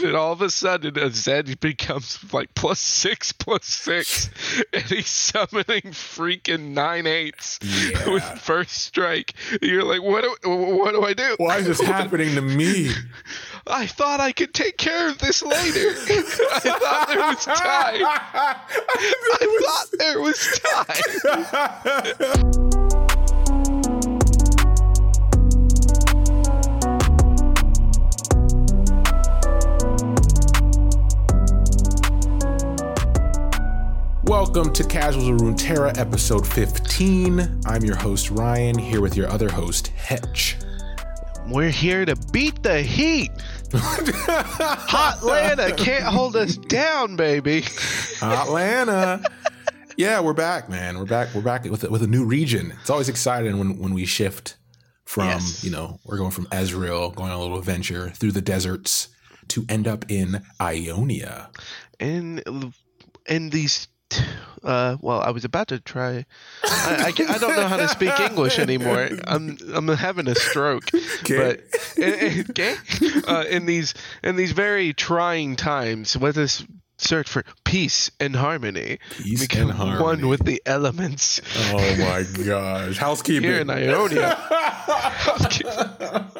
But all of a sudden, a Zed becomes like plus six, plus six, and he's summoning freaking nine eights Yeah. with first strike. You're like, what? Do, what do I do? Why is this happening to me? I thought I could take care of this later. I thought there was time. I thought there was time. Welcome to Casuals of Runeterra, episode 15. I'm your host, Ryan, here with your other host, Hetch. We're here to beat the heat. Hot Lana can't hold us down, baby. Atlanta. yeah, we're back, man. We're back. We're back with, with a new region. It's always exciting when, when we shift from, Yes. you know, we're going from Ezreal, going on a little adventure through the deserts to end up in Ionia. And and these, uh, well, I was about to try. I, I, I don't know how to speak English anymore. I'm I'm having a stroke. But in, okay, uh, in these in these very trying times, let us search for peace and harmony. Peace Become and harmony. one with the elements Oh my gosh. Housekeeping. here in Ionia.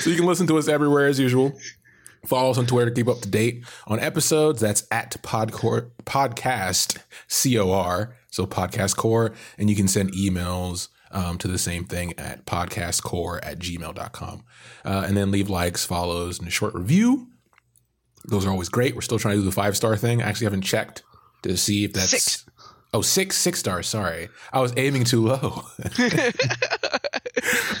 so you can listen to us everywhere as usual. Follow us on Twitter to keep up to date on episodes. That's at Podcor podcast C O R. So podcast core. And you can send emails um, to the same thing at podcastcore at gmail.com. Uh, and then leave likes, follows, and a short review. Those are always great. We're still trying to do the five star thing. I actually haven't checked to see if that's Six. Oh, six, six stars. Sorry. I was aiming too low.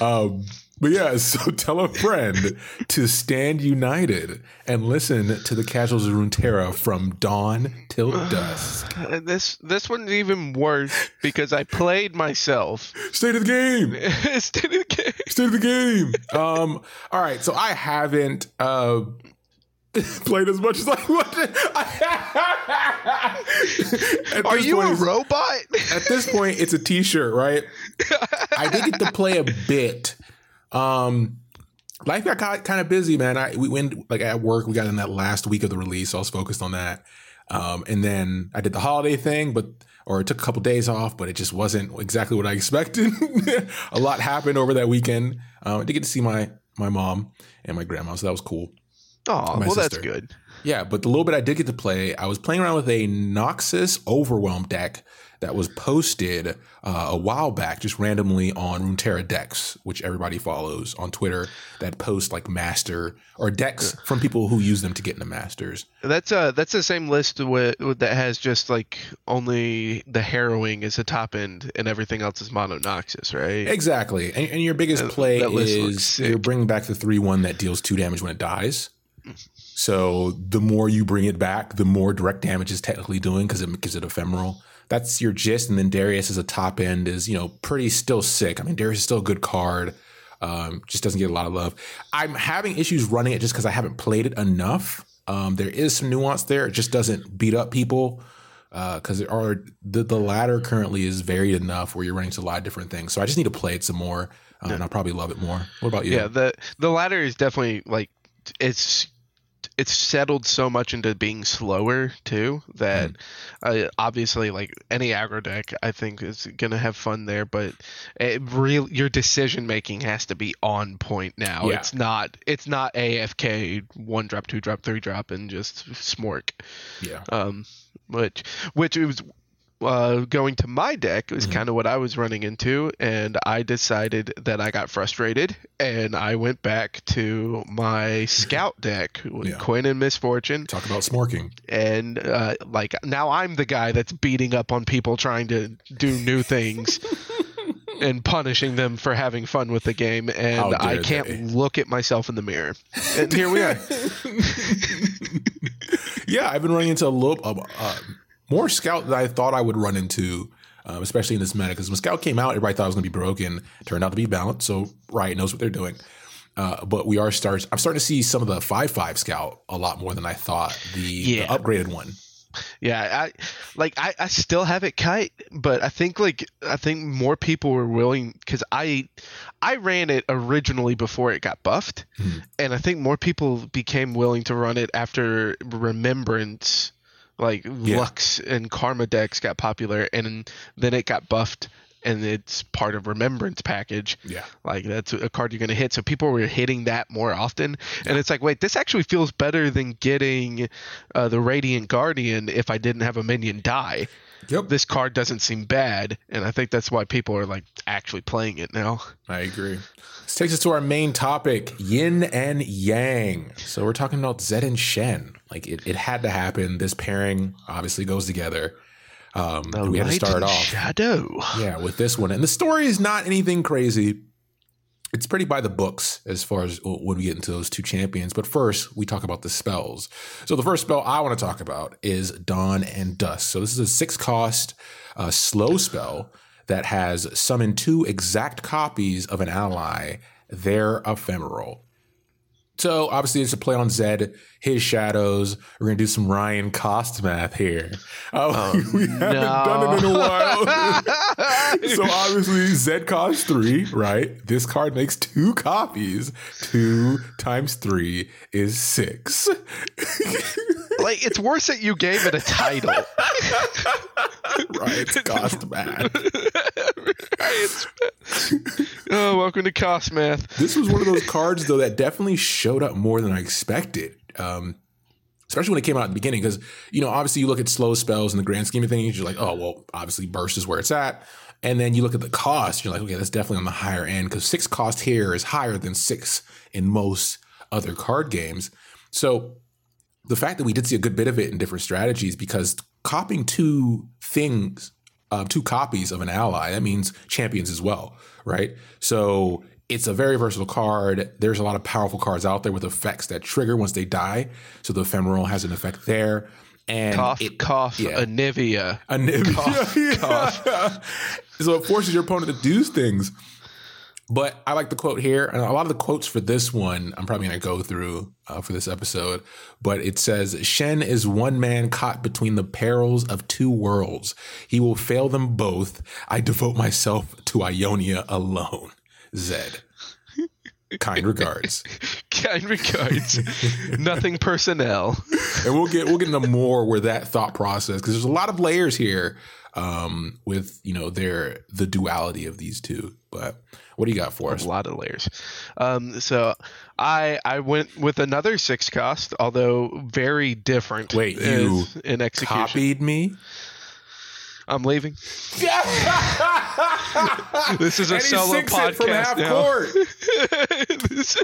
um, but yeah, so tell a friend to stand united and listen to the Casuals of Runeterra from dawn till dusk. Uh, This this one's even worse because I played myself. State of the game. Instead of the game. State of the game. Um, all right, so I haven't uh played as much as I wanted. At Are you point, a robot? at this point it's a t-shirt right i did get to play a bit um life got kind of busy man. I we went like at work we got in that last week of the release so i was focused on that. Um and then i did the holiday thing but or it took a couple days off but it just wasn't exactly what i expected. A lot happened over that weekend. Um, i did get to see my my mom and my grandma so that was cool. Oh, well, that's good. yeah, but the little bit I did get to play, I was playing around with a Noxus Overwhelm deck that was posted uh, a while back, just randomly on Runeterra decks, which everybody follows on Twitter. That post like master or decks from people who use them to get into masters. That's uh that's the same list with, with that has just like only the harrowing is the top end and everything else is mono noxus, right? Exactly, and, and your biggest play that list is you're bringing back the three one that deals two damage when it dies. So the more you bring it back, the more direct damage is technically doing because it gives it ephemeral. That's your gist, and then Darius as a top end is you know pretty still sick. I mean Darius is still a good card, um, just doesn't get a lot of love. I'm having issues running it just because I haven't played it enough. Um, there is some nuance there; it just doesn't beat up people because there are the the ladder currently is varied enough where you're running to a lot of different things. So I just need to play it some more, um, and I'll probably love it more. What about you? Yeah, the the ladder is definitely like it's it's settled so much into being slower too that Mm. uh, obviously like any aggro deck I think is gonna have fun there, but it real your decision making has to be on point now. Yeah. It's not it's not AFK one drop, two drop, three drop, and just smork. yeah, Um, which which it was uh, going to my deck was Mhm. kind of what I was running into, and I decided that I got frustrated, and I went back to my scout deck with Yeah. Quinn and Misfortune, talk about smorking. and uh, like now I'm the guy that's beating up on people trying to do new things. And punishing them for having fun with the game, and I can't they. look at myself in the mirror. And here we are. yeah, I've been running into a little uh, uh, more scout than I thought I would run into, um, especially in this meta. Because when scout came out, everybody thought it was going to be broken. Turned out to be balanced. So Riot knows what they're doing. Uh, but we are start. I'm starting to see some of the five five scout a lot more than I thought. The, Yeah. the upgraded one. Yeah, I like I, I still have it kite, but I think like I think more people were willing because I I ran it originally before it got buffed, Hmm. and I think more people became willing to run it after Remembrance, like Lux and Karma decks got popular, and then it got buffed, and it's part of Remembrance package. Yeah. Like that's a card you're going to hit. So people were hitting that more often. And it's like, wait, this actually feels better than getting uh, the Radiant Guardian if I didn't have a minion die. Yep. This card doesn't seem bad. And I think that's why people are like actually playing it now. I agree. This takes us to our main topic yin and yang. So we're talking about Zed and Shen. Like it, it had to happen. This pairing obviously goes together. Um, we had to start off. Shadow. Yeah, with this one. And the story is not anything crazy. It's pretty by the books as far as when we get into those two champions. But first, we talk about the spells. So the first spell I want to talk about is Dawn and Dusk. So this is a six cost uh, slow spell that has summon two exact copies of an ally. They're ephemeral. So obviously it's a play on Zed, his shadows. We're gonna do some Ryan cost math here. Uh, we haven't done it in a while. so obviously Z costs three, right? This card makes two copies. Two times three is six. Like, it's worse that you gave it a title. right? Cost math. Oh, welcome to Cost Math. This was one of those cards though that definitely showed up more than I expected. Um, especially when it came out at the beginning, because you know, obviously you look at slow spells in the grand scheme of things, you're like, oh well, obviously burst is where it's at. And then you look at the cost, you're like, okay, that's definitely on the higher end because six cost here is higher than six in most other card games. So the fact that we did see a good bit of it in different strategies because copying two things, uh, two copies of an ally, that means champions as well, right? So it's a very versatile card. There's a lot of powerful cards out there with effects that trigger once they die. So the ephemeral has an effect there. And Cough, it, cough, yeah. Anivia. a nib- so it forces your opponent to do things. But I like the quote here, and a lot of the quotes for this one I'm probably going to go through uh, for this episode. But it says, "Shen is one man caught between the perils of two worlds. He will fail them both. I devote myself to Ionia alone." Zed. Kind regards. Kind regards. Nothing personnel. and we'll get we'll get into more where that thought process because there's a lot of layers here um, with you know their the duality of these two. But what do you got for us? A lot of layers. Um, so I I went with another six cost, although very different. Wait, you in execution. Copied me. I'm leaving. This is a solo it from podcast half now. court. this,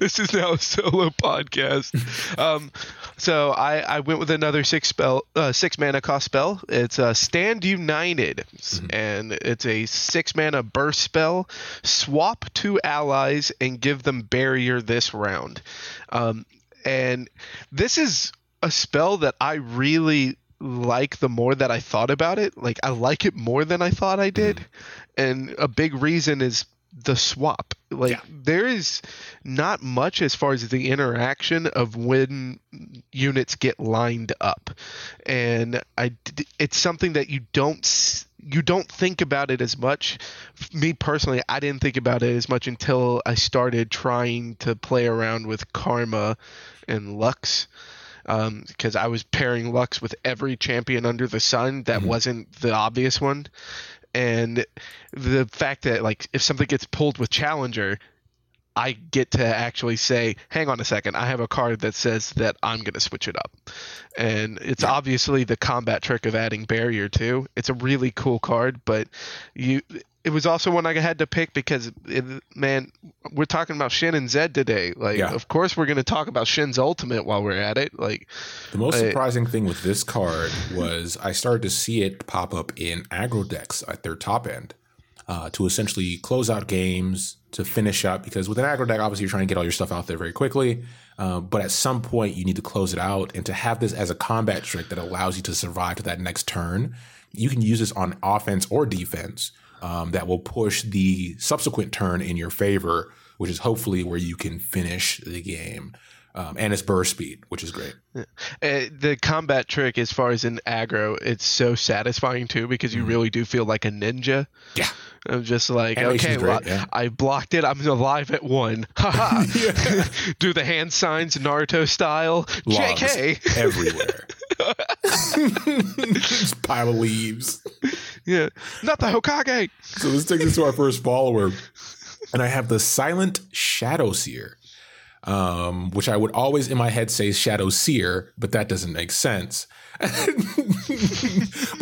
this is now a solo podcast. Um, so I, I went with another six spell, uh, six mana cost spell. It's uh, Stand United, and it's a six mana burst spell. Swap two allies and give them barrier this round. Um, and this is a spell that I really like the more that I thought about it. Like I like it more than I thought I did. Mm-hmm. And a big reason is the swap. Like Yeah. there is not much as far as the interaction of when units get lined up. And I it's something that you don't you don't think about it as much. Me personally, I didn't think about it as much until I started trying to play around with Karma and Lux Um, because I was pairing Lux with every champion under the sun that mm-hmm. wasn't the obvious one. And the fact that like if something gets pulled with Challenger, I get to actually say, "Hang on a second, I have a card that says that I'm going to switch it up." And it's obviously the combat trick of adding barrier too. It's a really cool card, but you it was also one I had to pick because it, man, we're talking about Shin and Zed today. Like, Yeah. of course we're going to talk about Shin's ultimate while we're at it. Like, The most I- surprising thing with this card was I started to see it pop up in aggro decks at their top end uh, to essentially close out games, to finish up. Because with an aggro deck, obviously you're trying to get all your stuff out there very quickly. Uh, but at some point, you need to close it out. And to have this as a combat trick that allows you to survive to that next turn, you can use this on offense or defense um, that will push the subsequent turn in your favor, which is hopefully where you can finish the game. um, and its burst speed, which is great. Uh, the combat trick, as far as in aggro, it's so satisfying too because you mm-hmm. really do feel like a ninja. Yeah. I'm just like, okay, great, well, yeah. I blocked it. I'm alive at one. Haha. do the hand signs Naruto style. Logs JK. everywhere. Just pile of leaves. Yeah. Not the Hokage. So this takes us to our first follower. And I have the Silent Shadow Seer um, which I would always in my head say Shadow Seer, but that doesn't make sense. but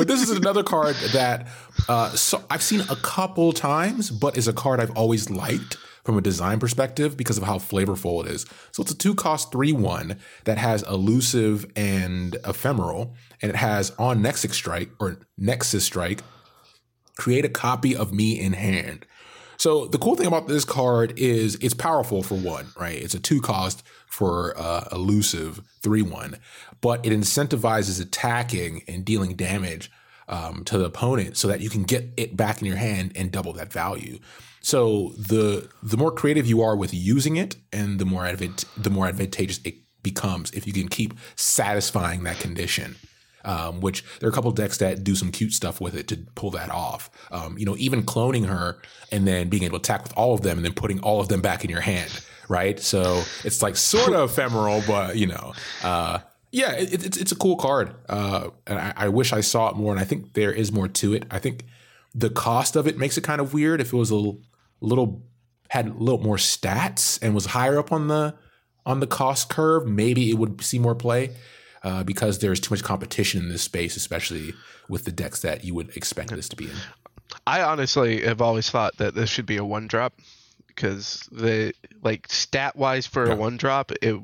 this is another card that uh, so I've seen a couple times, but is a card I've always liked from a design perspective because of how flavorful it is. So it's a two cost three one that has elusive and ephemeral, and it has on Nexus Strike or Nexus Strike. Create a copy of me in hand. So the cool thing about this card is it's powerful for one, right? It's a two cost for uh, elusive three one, but it incentivizes attacking and dealing damage um, to the opponent so that you can get it back in your hand and double that value. So the the more creative you are with using it, and the more advant- the more advantageous it becomes if you can keep satisfying that condition um, which there are a couple decks that do some cute stuff with it to pull that off. Um, you know, even cloning her and then being able to attack with all of them and then putting all of them back in your hand, right? So it's like sort of ephemeral, but you know, uh, yeah, it, it's it's a cool card, uh, and I, I wish I saw it more. And I think there is more to it. I think the cost of it makes it kind of weird. If it was a little, little had a little more stats and was higher up on the on the cost curve, maybe it would see more play uh, because there's too much competition in this space, especially with the decks that you would expect this to be in. I honestly have always thought that this should be a one drop because the like stat wise for yeah. a one drop it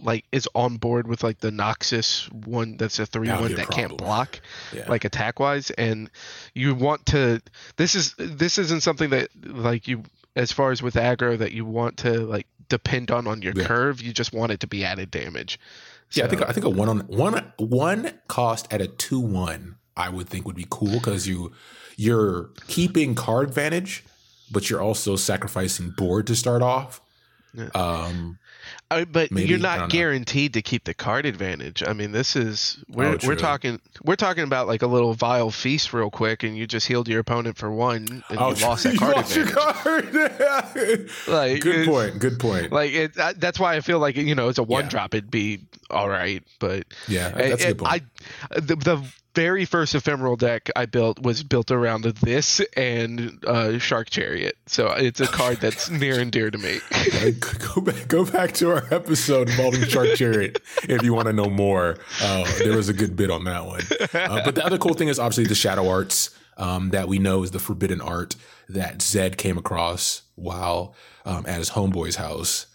like is on board with like the Noxus one that's a three one that can't block yeah. like attack wise and you want to this is this isn't something that like you as far as with aggro that you want to like depend on on your yeah. curve you just want it to be added damage yeah, I think I think a one on one one cost at a two one I would think would be cool because you you're keeping card advantage, but you're also sacrificing board to start off. Yeah. Um, I, but maybe, you're not guaranteed know. to keep the card advantage. I mean, this is we're oh, we're talking we're talking about like a little vile feast real quick, and you just healed your opponent for one, and oh, you lost that card lost advantage. Card. like good point. Good point. Like it, that's why I feel like you know it's a one yeah. drop. It'd be all right, but yeah, that's it, a good point. I the, the very first ephemeral deck I built was built around this and uh, Shark Chariot. So it's a card that's near and dear to me. go back, go back to our episode involving Shark Chariot if you want to know more. Uh, there was a good bit on that one. Uh, but the other cool thing is obviously the shadow arts um, that we know is the forbidden art that Zed came across while um, at his homeboy's house.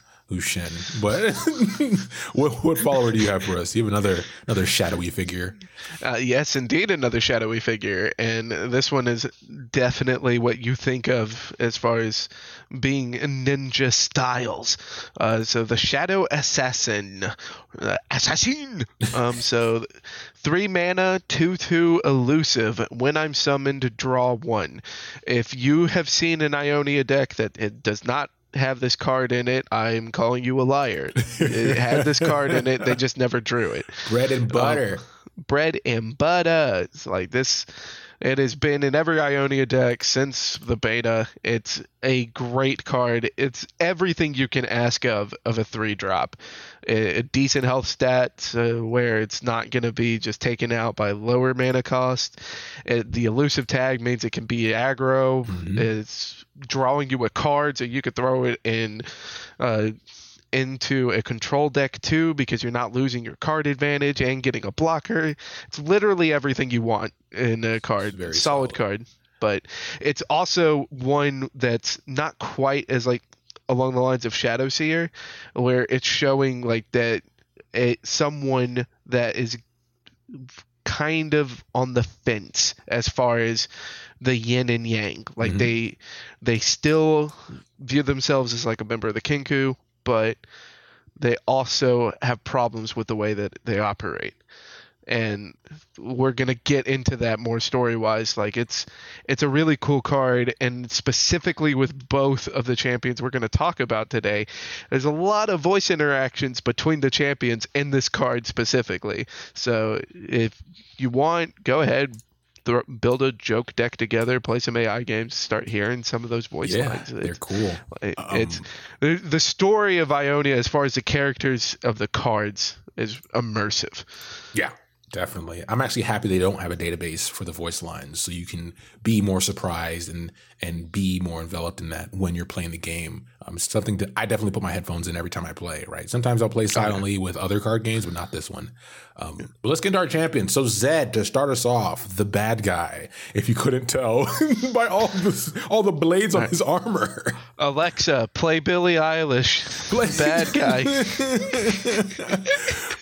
But what what follower do you have for us? You have another another shadowy figure. Uh, yes, indeed, another shadowy figure, and this one is definitely what you think of as far as being ninja styles. Uh, so the Shadow Assassin, uh, assassin. Um, so three mana, two two elusive. When I'm summoned, draw one. If you have seen an Ionia deck that it does not have this card in it, I'm calling you a liar. it had this card in it, they just never drew it. Bread and butter. Um, bread and butter. It's like this. It has been in every Ionia deck since the beta. It's a great card. It's everything you can ask of of a three drop. A, a decent health stat uh, where it's not going to be just taken out by lower mana cost. It, the elusive tag means it can be aggro. Mm-hmm. It's drawing you a card so you could throw it in uh, into a control deck too because you're not losing your card advantage and getting a blocker. It's literally everything you want in a card. Solid, solid card. But it's also one that's not quite as like along the lines of Shadow Seer, where it's showing like that it, someone that is kind of on the fence as far as the yin and yang. Like mm-hmm. they they still view themselves as like a member of the Kinkou, but they also have problems with the way that they operate. and we're gonna get into that more story wise. Like it's it's a really cool card, and specifically with both of the champions we're gonna talk about today, there's a lot of voice interactions between the champions in this card specifically. So if you want, go ahead, build a joke deck together, play some AI games, start hearing some of those voice yeah, lines. They're cool. It, um, it's the, the story of Ionia as far as the characters of the cards is immersive. Yeah. Definitely. I'm actually happy they don't have a database for the voice lines so you can be more surprised and and be more enveloped in that when you're playing the game. Um, something that I definitely put my headphones in every time I play, right? Sometimes I'll play silently with other card games, but not this one. Um, but let's get into our champion. So Zed, to start us off, the bad guy, if you couldn't tell by all the, all the blades on his armor. Alexa, play Billie Eilish. Play. Bad guy.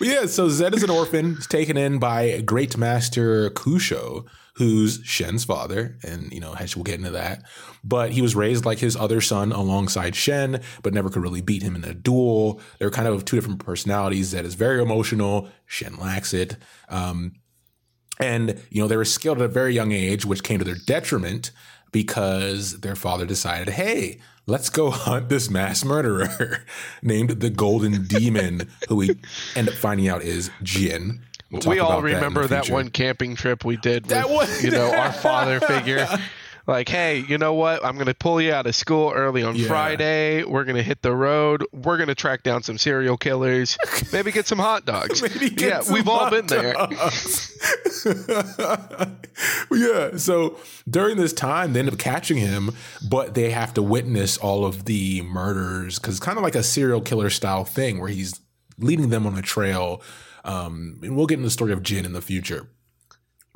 yeah, so Zed is an orphan. He's taken in by Great Master Kusho, who's Shen's father, and you know, we'll get into that. But he was raised like his other son alongside Shen, but never could really beat him in a duel. They're kind of two different personalities. That is very emotional. Shen lacks it. Um, and you know, they were skilled at a very young age, which came to their detriment because their father decided, hey, let's go hunt this mass murderer named the Golden Demon, who we end up finding out is Jhin. We'll we all remember that, that, one camping trip we did with, that was, you know, our father figure. Like, hey, you know what? I'm going to pull you out of school early on yeah. Friday. We're going to hit the road. We're going to track down some serial killers. Maybe get some hot dogs. yeah, we've all been there. yeah. So during this time, they end up catching him, but they have to witness all of the murders because it's kind of like a serial killer style thing where he's leading them on a trail um, and we'll get into the story of Jhin in the future.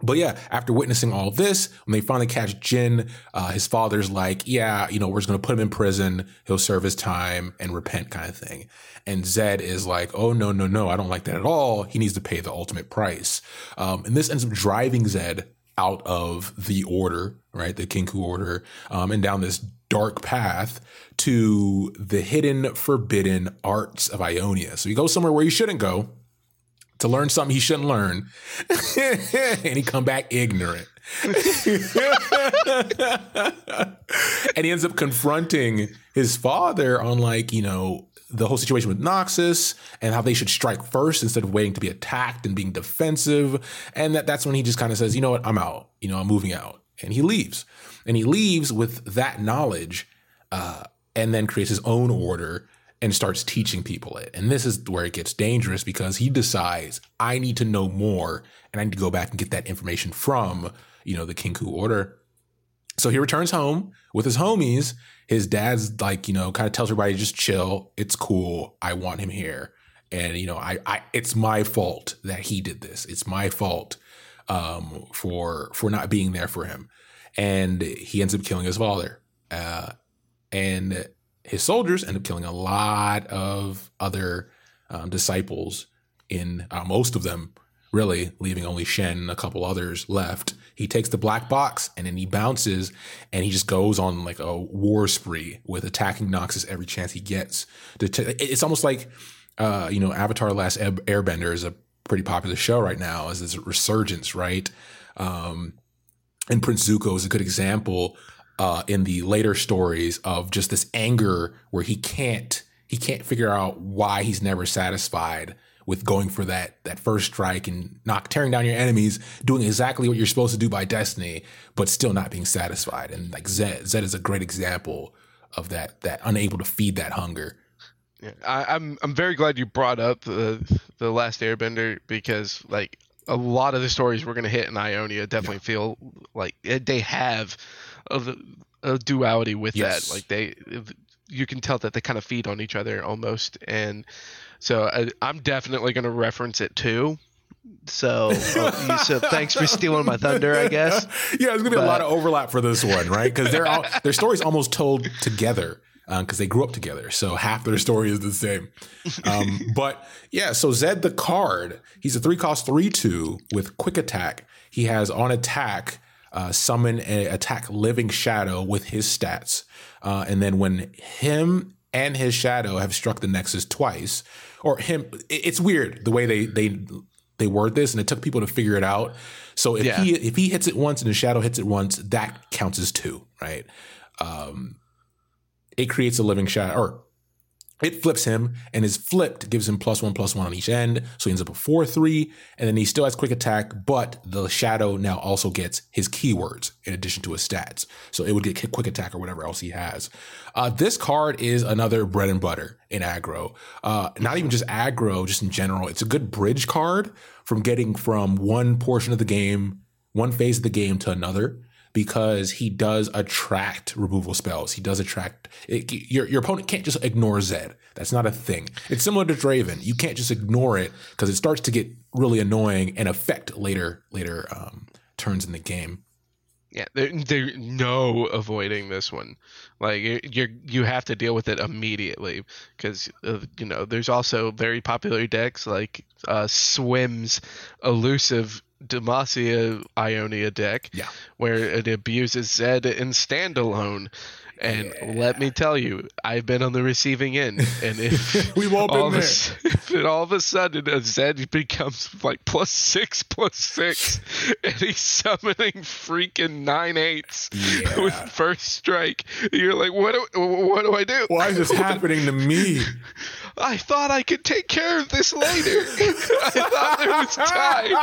But yeah, after witnessing all this, when they finally catch Jhin, uh, his father's like, yeah, you know, we're just going to put him in prison. He'll serve his time and repent kind of thing. And Zed is like, oh, no, no, no, I don't like that at all. He needs to pay the ultimate price. Um, and this ends up driving Zed out of the order, right? The Kinkou order, um, and down this dark path to the hidden, forbidden arts of Ionia. So he goes somewhere where he shouldn't go to learn something he shouldn't learn, and he come back ignorant. and he ends up confronting his father on like you know the whole situation with Noxus and how they should strike first instead of waiting to be attacked and being defensive. And that that's when he just kind of says, you know what, I'm out. You know, I'm moving out, and he leaves. And he leaves with that knowledge, uh, and then creates his own order and starts teaching people it. And this is where it gets dangerous because he decides I need to know more and I need to go back and get that information from, you know, the Kinkou order. So he returns home with his homies. His dad's like, you know, kind of tells everybody just chill. It's cool. I want him here. And you know, I, I it's my fault that he did this. It's my fault um, for for not being there for him. And he ends up killing his father. Uh, and his soldiers end up killing a lot of other um, disciples in uh, most of them really leaving only shen and a couple others left. He takes the black box and then he bounces and he just goes on like a war spree with attacking noxus every chance he gets. It's almost like uh, you know avatar last airbender is a pretty popular show right now as this resurgence right? Um, and prince zuko is a good example uh, in the later stories of just this anger where he can't he can't figure out why he's never satisfied with going for that that first strike and not tearing down your enemies, doing exactly what you're supposed to do by destiny, but still not being satisfied. And like Zed, Zed is a great example of that that unable to feed that hunger. Yeah, I, I'm I'm very glad you brought up the the last Airbender because like a lot of the stories we're gonna hit in Ionia definitely yeah. feel like they have a, a duality with yes. that. Like they, you can tell that they kind of feed on each other almost, and so I, am definitely going to reference it too. So, uh, so thanks for stealing my thunder, I guess. Yeah, there's gonna be but, a lot of overlap for this one, right? Because they're all, their stories almost told together because um, they grew up together. So half their story is the same. Um, but yeah, so Zed the card, he's a three cost three two with quick attack. He has on attack uh, summon a attack living shadow with his stats. Uh, and then when him and his shadow have struck the nexus twice, or him, it's weird the way they they they word this, and it took people to figure it out. So if yeah. he if he hits it once and the shadow hits it once, that counts as two, right? Um, it creates a living shadow, or it flips him, and his flipped gives him plus one, plus one on each end. So he ends up with four, three, and then he still has quick attack, but the shadow now also gets his keywords in addition to his stats. So it would get quick attack or whatever else he has. Uh, this card is another bread and butter in aggro. Uh, not even just aggro, just in general. It's a good bridge card from getting from one portion of the game, one phase of the game to another because he does attract removal spells. He does attract it, your your opponent can't just ignore Zed. That's not a thing. It's similar to Draven. You can't just ignore it because it starts to get really annoying and affect later later um, turns in the game. Yeah, there, no avoiding this one. Like you're you have to deal with it immediately because uh, you know there's also very popular decks like uh, Swim's elusive Demacia Ionia deck, yeah. where it abuses Zed in standalone. And yeah. let me tell you, I've been on the receiving end. And if we've all been there, a, if it all of a sudden a Zed becomes like plus six, plus six, and he's summoning freaking nine eights yeah. with first strike, you're like, what do what do I do? Why is this happening to me? I thought I could take care of this later. I thought there was time.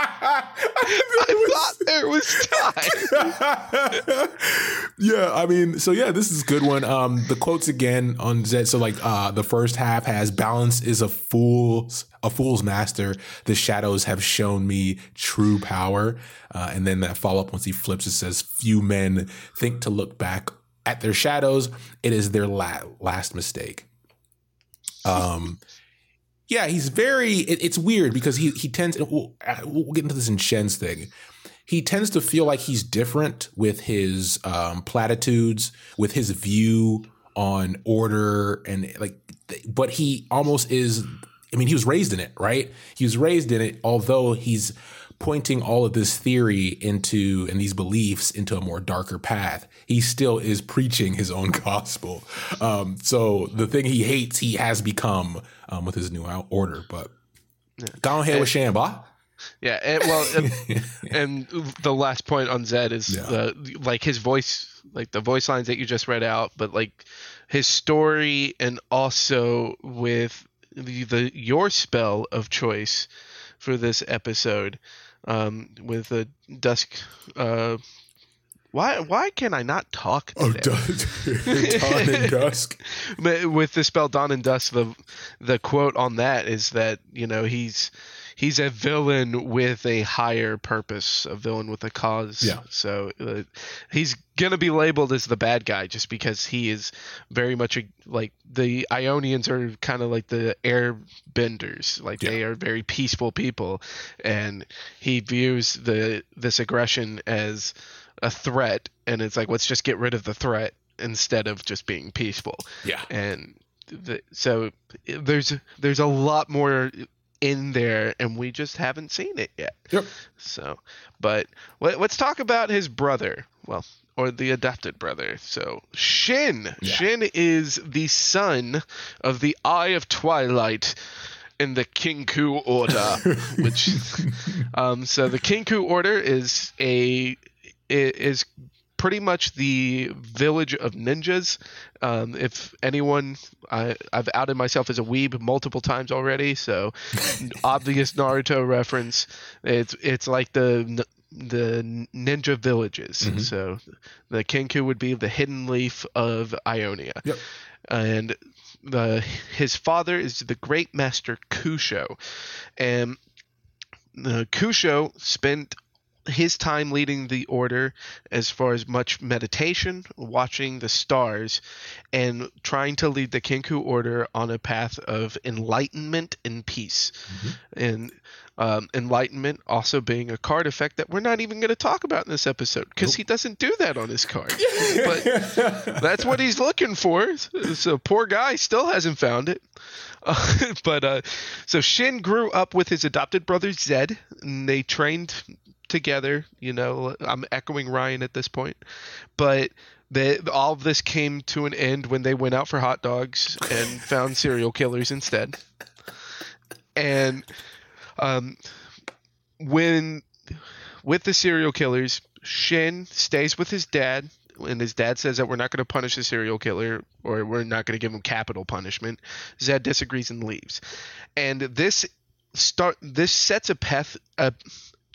I thought there was time. yeah, I mean, so yeah, this is a good one. Um, the quotes again on Zed. So like, uh, the first half has balance is a fool's a fool's master. The shadows have shown me true power. Uh, and then that follow up once he flips, it says, "Few men think to look back at their shadows. It is their la- last mistake." Um, yeah, he's very. It, it's weird because he he tends. We'll, we'll get into this in Shen's thing. He tends to feel like he's different with his um, platitudes, with his view on order, and like. But he almost is. I mean, he was raised in it, right? He was raised in it, although he's pointing all of this theory into and these beliefs into a more darker path, he still is preaching his own gospel. Um, so the thing he hates, he has become um, with his new order. But yeah. go ahead with Shamba. Yeah, and, well, and, and, the last point on Zed is yeah. the like his voice, like the voice lines that you just read out, but like his story, and also with the, the your spell of choice for this episode um, with the dusk. Uh, why why can I not talk oh, today? Oh, dawn and dusk. with the spell dawn and dusk, the the quote on that is that you know he's he's a villain with a higher purpose, a villain with a cause. Yeah. So uh, he's gonna be labeled as the bad guy just because he is very much a, like the Ionians are kind of like the air benders, like yeah. they are very peaceful people, and he views the this aggression as a threat, and it's like let's just get rid of the threat instead of just being peaceful. Yeah. And the, so there's there's a lot more in there and we just haven't seen it yet. Yep. So, but let, us talk about his brother. Well, or the adopted brother. So, Shin. Yeah. Shin is the son of the Eye of Twilight in the Kinkou Order, which um so the Kinkou Order is a is pretty much the village of ninjas. Um, if anyone, I, have outed myself as a weeb multiple times already, so obvious Naruto reference. It's it's like the the ninja villages. Mm-hmm. So the Kinkou would be the hidden leaf of Ionia, yep. and the his father is the great master Kusho, and the Kusho spent his time leading the order as far as much meditation, watching the stars, and trying to lead the Kinkou order on a path of enlightenment and peace. Mm-hmm. And um, enlightenment also being a card effect that we're not even going to talk about in this episode because nope. he doesn't do that on his card. but that's what he's looking for. So poor guy still hasn't found it. Uh, but uh, so Shin grew up with his adopted brother Zed, and they trained together. You know, I'm echoing Ryan at this point, but they, all of this came to an end when they went out for hot dogs and found serial killers instead. And um, when with the serial killers, Shin stays with his dad, and his dad says that we're not going to punish the serial killer or we're not going to give him capital punishment. Zed disagrees and leaves, and this start this sets a path. Uh,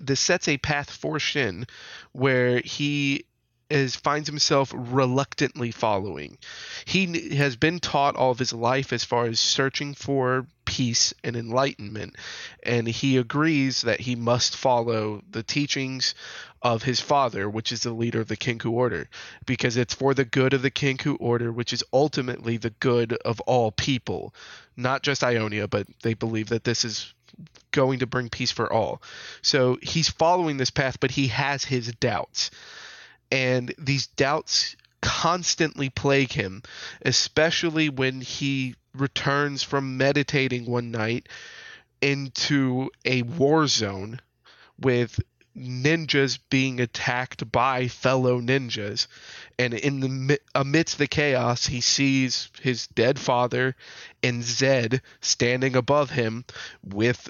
this sets a path for Shin, where he is finds himself reluctantly following. He has been taught all of his life as far as searching for peace and enlightenment, and he agrees that he must follow the teachings of his father, which is the leader of the Kinkou Order, because it's for the good of the Kinkou Order, which is ultimately the good of all people, not just Ionia, but they believe that this is going to bring peace for all. So he's following this path, but he has his doubts and these doubts constantly plague him, especially when he returns from meditating one night into a war zone with ninjas being attacked by fellow ninjas and in the amidst the chaos he sees his dead father and Zed standing above him with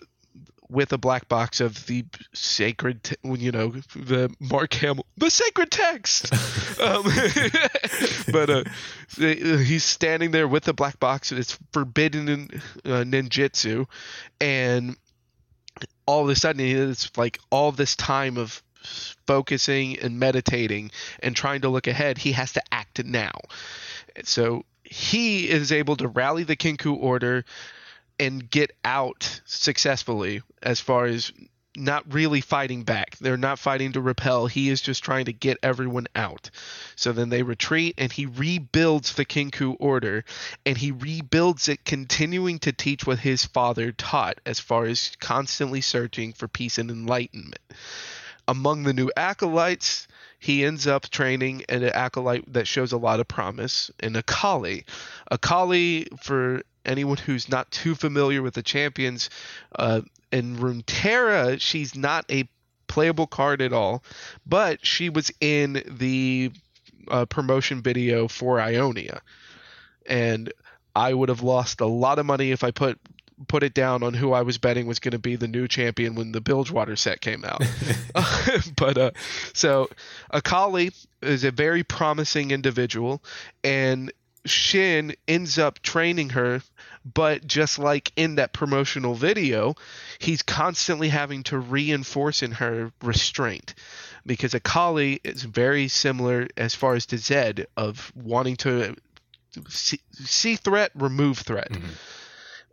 with a black box of the sacred, te- you know, the Mark Hamill, the sacred text. um, but uh, he's standing there with the black box. and It's forbidden in uh, ninjutsu, and all of a sudden it's like all this time of focusing and meditating and trying to look ahead. He has to act now. So he is able to rally the Kinkou order and get out successfully as far as not really fighting back. They're not fighting to repel. He is just trying to get everyone out. So then they retreat and he rebuilds the Kinkou order and he rebuilds it continuing to teach what his father taught as far as constantly searching for peace and enlightenment. Among the new acolytes, he ends up training an acolyte that shows a lot of promise in Akali. Akali, for anyone who's not too familiar with the champions, uh, in Runeterra, she's not a playable card at all, but she was in the uh, promotion video for Ionia, and I would have lost a lot of money if I put put it down on who I was betting was going to be the new champion when the Bilgewater set came out. but uh, so Akali is a very promising individual, and Shin ends up training her, but just like in that promotional video, he's constantly having to reinforce in her restraint because Akali is very similar as far as to Zed of wanting to see, see threat, remove threat. Mm-hmm.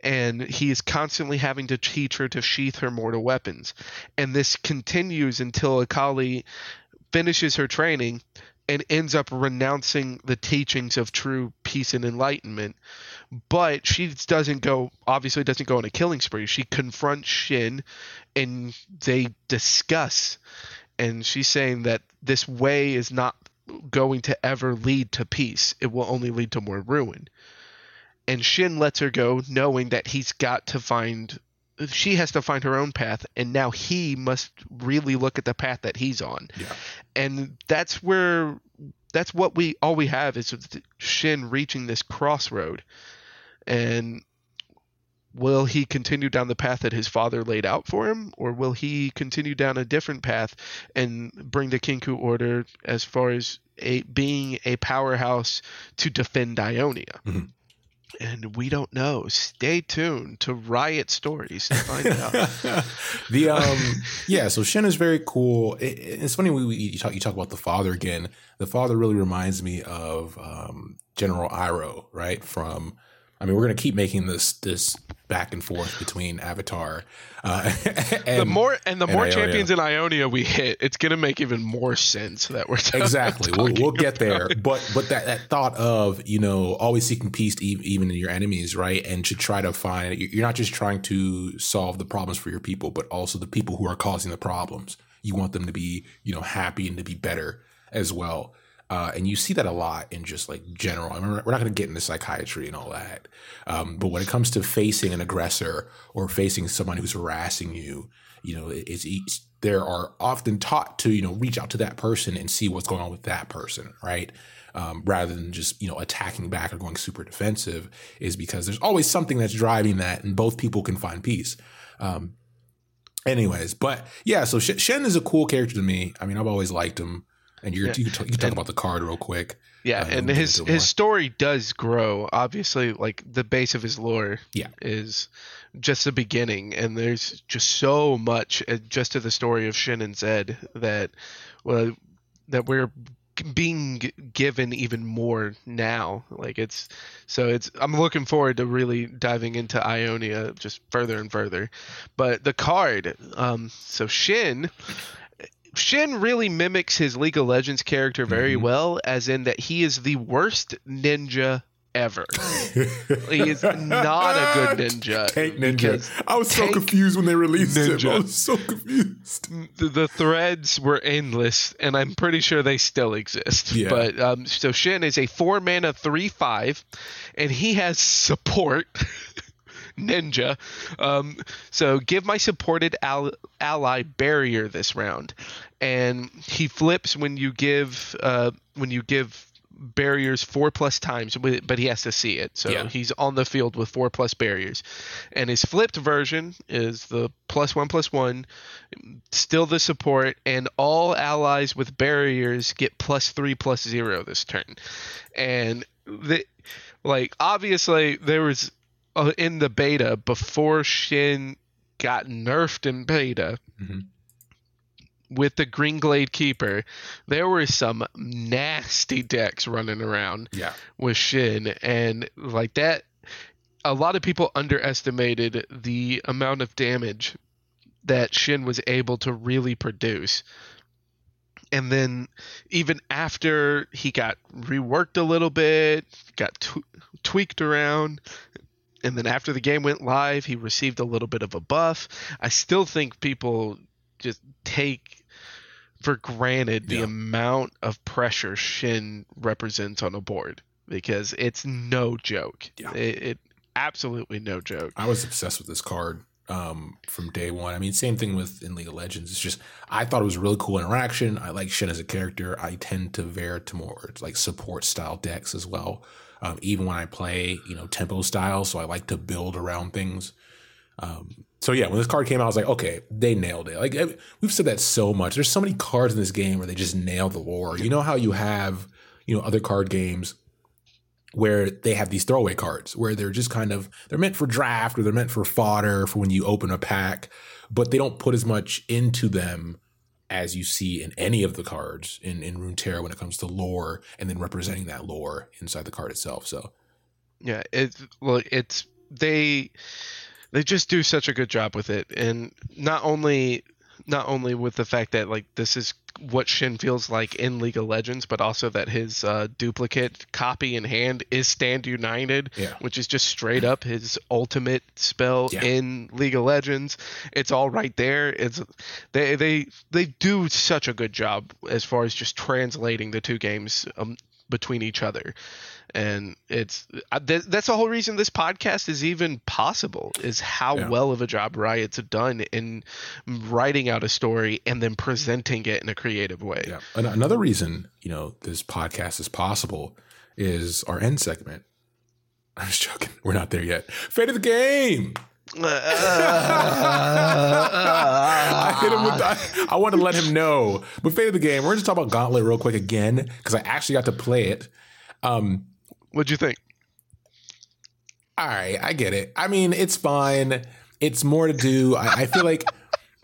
And he is constantly having to teach her to sheath her mortal weapons. And this continues until Akali finishes her training and ends up renouncing the teachings of true peace and enlightenment. But she doesn't go, obviously, doesn't go on a killing spree. She confronts Shin and they discuss. And she's saying that this way is not going to ever lead to peace, it will only lead to more ruin. And Shin lets her go, knowing that he's got to find she has to find her own path and now he must really look at the path that he's on. Yeah. and that's where that's what we all we have is shin reaching this crossroad. And will he continue down the path that his father laid out for him or will he continue down a different path and bring the kinkou order as far as a, being a powerhouse to defend ionia? Mm-hmm and we don't know. Stay tuned to Riot Stories to find out. the um, yeah. So Shin is very cool. It, it's funny we, we, you talk you talk about the father again. The father really reminds me of um, General Iroh, right? From I mean, we're gonna keep making this this back and forth between Avatar. Uh, and, the more and the and more Ionia. champions in Ionia we hit, it's gonna make even more sense that we're t- exactly. We'll, we'll get there, but but that that thought of you know always seeking peace even in your enemies, right? And to try to find you're not just trying to solve the problems for your people, but also the people who are causing the problems. You want them to be you know happy and to be better as well. Uh, and you see that a lot in just like general. I mean, we're not going to get into psychiatry and all that. Um, but when it comes to facing an aggressor or facing someone who's harassing you, you know, it's, it's there are often taught to you know reach out to that person and see what's going on with that person, right? Um, rather than just you know attacking back or going super defensive, is because there's always something that's driving that, and both people can find peace. Um, Anyways, but yeah, so Shen is a cool character to me. I mean, I've always liked him. And you're, yeah. you, you talk and, about the card real quick. Yeah, uh, and his his story does grow. Obviously, like the base of his lore yeah. is just the beginning, and there's just so much uh, just to the story of Shin and Zed that well that we're being given even more now like it's so it's i'm looking forward to really diving into ionia just further and further but the card um so shin Shen really mimics his League of Legends character very mm-hmm. well, as in that he is the worst ninja ever. he is not a good ninja. Tank ninja. I was so confused when they released ninja. him. I was so confused. The, the, threads were endless, and I'm pretty sure they still exist. Yeah. But um, so Shen is a four mana three five, and he has support. ninja. Um, so give my supported al- ally barrier this round, and he flips when you give uh, when you give barriers four plus times, but he has to see it. So yeah. he's on the field with four plus barriers. And his flipped version is the plus one plus one, still the support, and all allies with barriers get plus three plus zero this turn. And the like obviously there was uh, in the beta before Shen got nerfed in beta. Mm-hmm with the Green Glade Keeper, there were some nasty decks running around yeah. with Shen. And like that, a lot of people underestimated the amount of damage that Shen was able to really produce. And then, even after he got reworked a little bit, got t- tweaked around, and then after the game went live, he received a little bit of a buff. I still think people just take for granted the yeah. amount of pressure Shen represents on a board because it's no joke. Yeah. It, it absolutely no joke. I was obsessed with this card um, from day one. I mean, same thing with in League of Legends. It's just I thought it was a really cool interaction. I like Shen as a character. I tend to veer to more like support style decks as well. Um, even when I play, you know, tempo style, so I like to build around things. Um, so yeah, when this card came out, I was like, okay, they nailed it. Like we've said that so much. There's so many cards in this game where they just nail the lore. You know how you have, you know, other card games where they have these throwaway cards where they're just kind of they're meant for draft or they're meant for fodder for when you open a pack, but they don't put as much into them as you see in any of the cards in in Runeterra when it comes to lore and then representing that lore inside the card itself. So yeah, it's well, it's they they just do such a good job with it and not only not only with the fact that like this is what Shen feels like in League of Legends, but also that his uh, duplicate copy in hand is Stand United, yeah. which is just straight up his ultimate spell yeah. in League of Legends. It's all right there. It's they they they do such a good job as far as just translating the two games um, between each other and it's uh, that's the whole reason this podcast is even possible is how yeah. well of a job riot's have done in writing out a story and then presenting it in a creative way yeah another reason you know this podcast is possible is our end segment i'm just joking we're not there yet fate of the game I hit him with the, I want to let him know. But fate of the game, we're going to talk about Gauntlet real quick again because I actually got to play it. Um, What'd you think? All right, I get it. I mean, it's fine. It's more to do. I, I feel like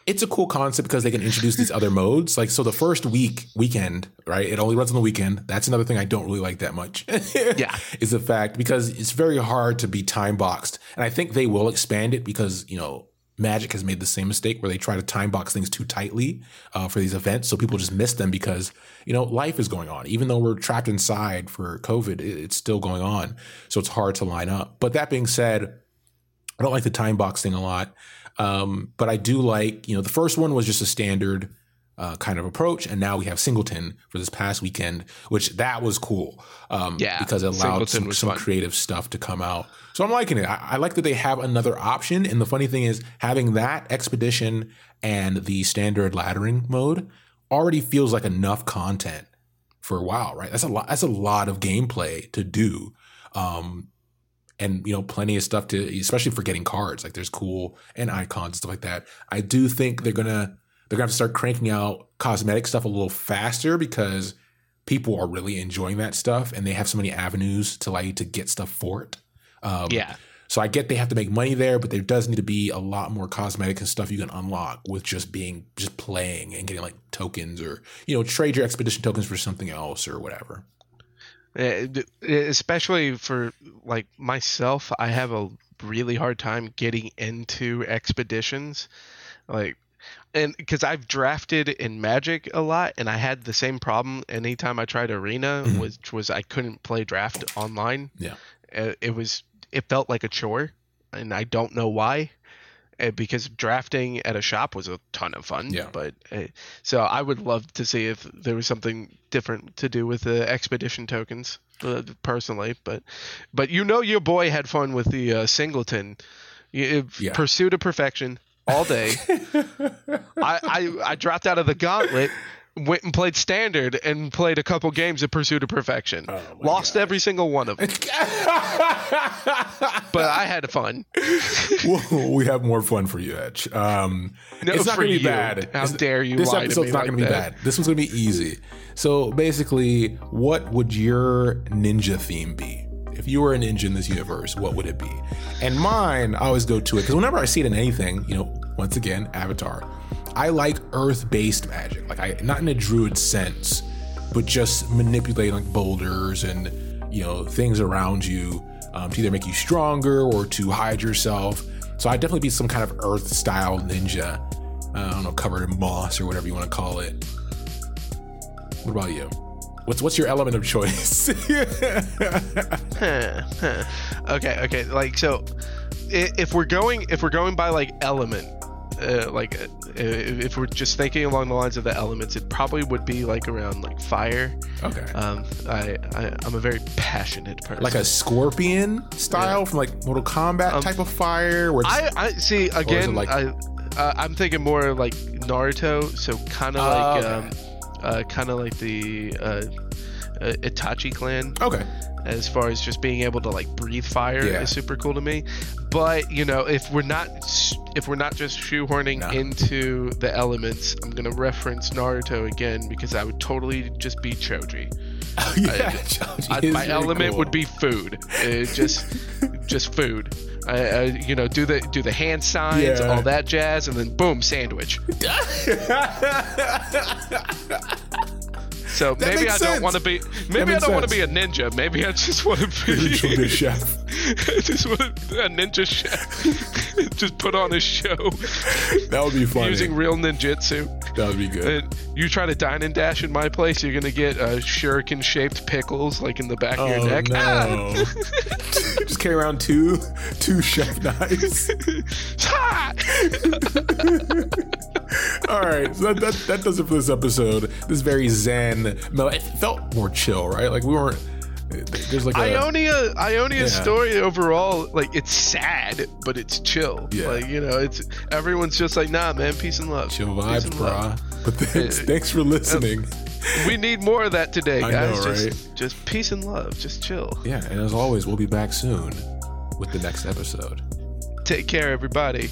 it's a cool concept because they can introduce these other modes. Like, so the first week weekend, right? It only runs on the weekend. That's another thing I don't really like that much. yeah, is the fact because it's very hard to be time boxed, and I think they will expand it because you know Magic has made the same mistake where they try to time box things too tightly uh, for these events, so people just miss them because you know life is going on. Even though we're trapped inside for COVID, it's still going on, so it's hard to line up. But that being said, I don't like the time box thing a lot, um, but I do like you know the first one was just a standard uh, kind of approach. And now we have Singleton for this past weekend, which that was cool. Um, yeah, because it allowed some, some creative stuff to come out. So I'm liking it. I, I, like that they have another option. And the funny thing is, having that expedition and the standard laddering mode already feels like enough content for a while, right? That's a lot. That's a lot of gameplay to do. Um, and you know plenty of stuff to especially for getting cards like there's cool and icons and stuff like that i do think they're gonna they're gonna have to start cranking out cosmetic stuff a little faster because people are really enjoying that stuff and they have so many avenues to like to get stuff for it. Um, yeah. so i get they have to make money there but there does need to be a lot more cosmetic and stuff you can unlock with just being just playing and getting like tokens or you know trade your expedition tokens for something else or whatever. Eh, especially for like myself i have a really hard time getting into expeditions. Like and because i've drafted in magic a lot and i had the same problem anytime i tried arena mm-hmm. which was i couldn't play draft online yeah eh, it was it felt like a chore and i don't know why uh, because drafting at a shop was a ton of fun. Yeah. But uh, so I would love to see if there was something different to do with the expedition tokens, uh, personally. But but you know your boy had fun with the uh, singleton, yeah. pursuit of perfection all day. I, I I dropped out of the gauntlet went and played standard and played a couple games of Pursuit of Perfection. Oh Lost gosh. every single one of them. but I had fun. well, we have more fun for you, Edge. Um, no, it's not going to be bad. How it's, dare you? This episode's not like going to be bad. This one's going to be easy. So basically, what would your ninja theme be? If you were a ninja in this universe, what would it be? And mine, I always go to it because whenever I see it in anything, you know, once again, Avatar I like earth-based magic. Like I not in a druid sense, but just manipulating like boulders and you know things around you um, to either make you stronger or to hide yourself. So I'd definitely be some kind of earth-style ninja. Uh, I don't know, covered in moss or whatever you want to call it. What about you? What's what's your element of choice? okay, okay. Like so, if we're going if we're going by like element, uh, like uh, if we're just thinking along the lines of the elements, it probably would be like around like fire. Okay. Um, I, I am a very passionate person. Like a scorpion style yeah. from like Mortal Kombat um, type of fire. Where I I see again. Like, I uh, I'm thinking more like Naruto, so kind of uh, like okay. Uh, kind of like the uh, uh, Itachi clan. Okay as far as just being able to like breathe fire yeah. is super cool to me. But you know, if we're not if we're not just shoehorning no. into the elements, I'm gonna reference Naruto again because I would totally just be Choji. Oh, yeah, I, I, my element cool. would be food. just just food. I, I, you know, do the do the hand signs, yeah. all that jazz, and then boom, sandwich. So that maybe I sense. don't want to be. Maybe I don't want to be a ninja. Maybe I just want to be, be a chef. just want a ninja chef. just put on a show. That would be fun. Using real ninjutsu. That would be good. And you try to dine and dash in my place, you're gonna get uh, shuriken-shaped pickles like in the back oh, of your neck. No. Ah! just carry around two two chef knives. All right, so that, that, that does it for this episode. This very zen. It felt more chill, right? Like we weren't. There's like a, Ionia. Ionia yeah. story overall, like it's sad, but it's chill. Yeah. Like you know, it's everyone's just like, nah, man, peace and love. Chill vibes, brah. But thanks, thanks for listening. we need more of that today, guys. Know, just, just peace and love. Just chill. Yeah, and as always, we'll be back soon with the next episode. Take care, everybody.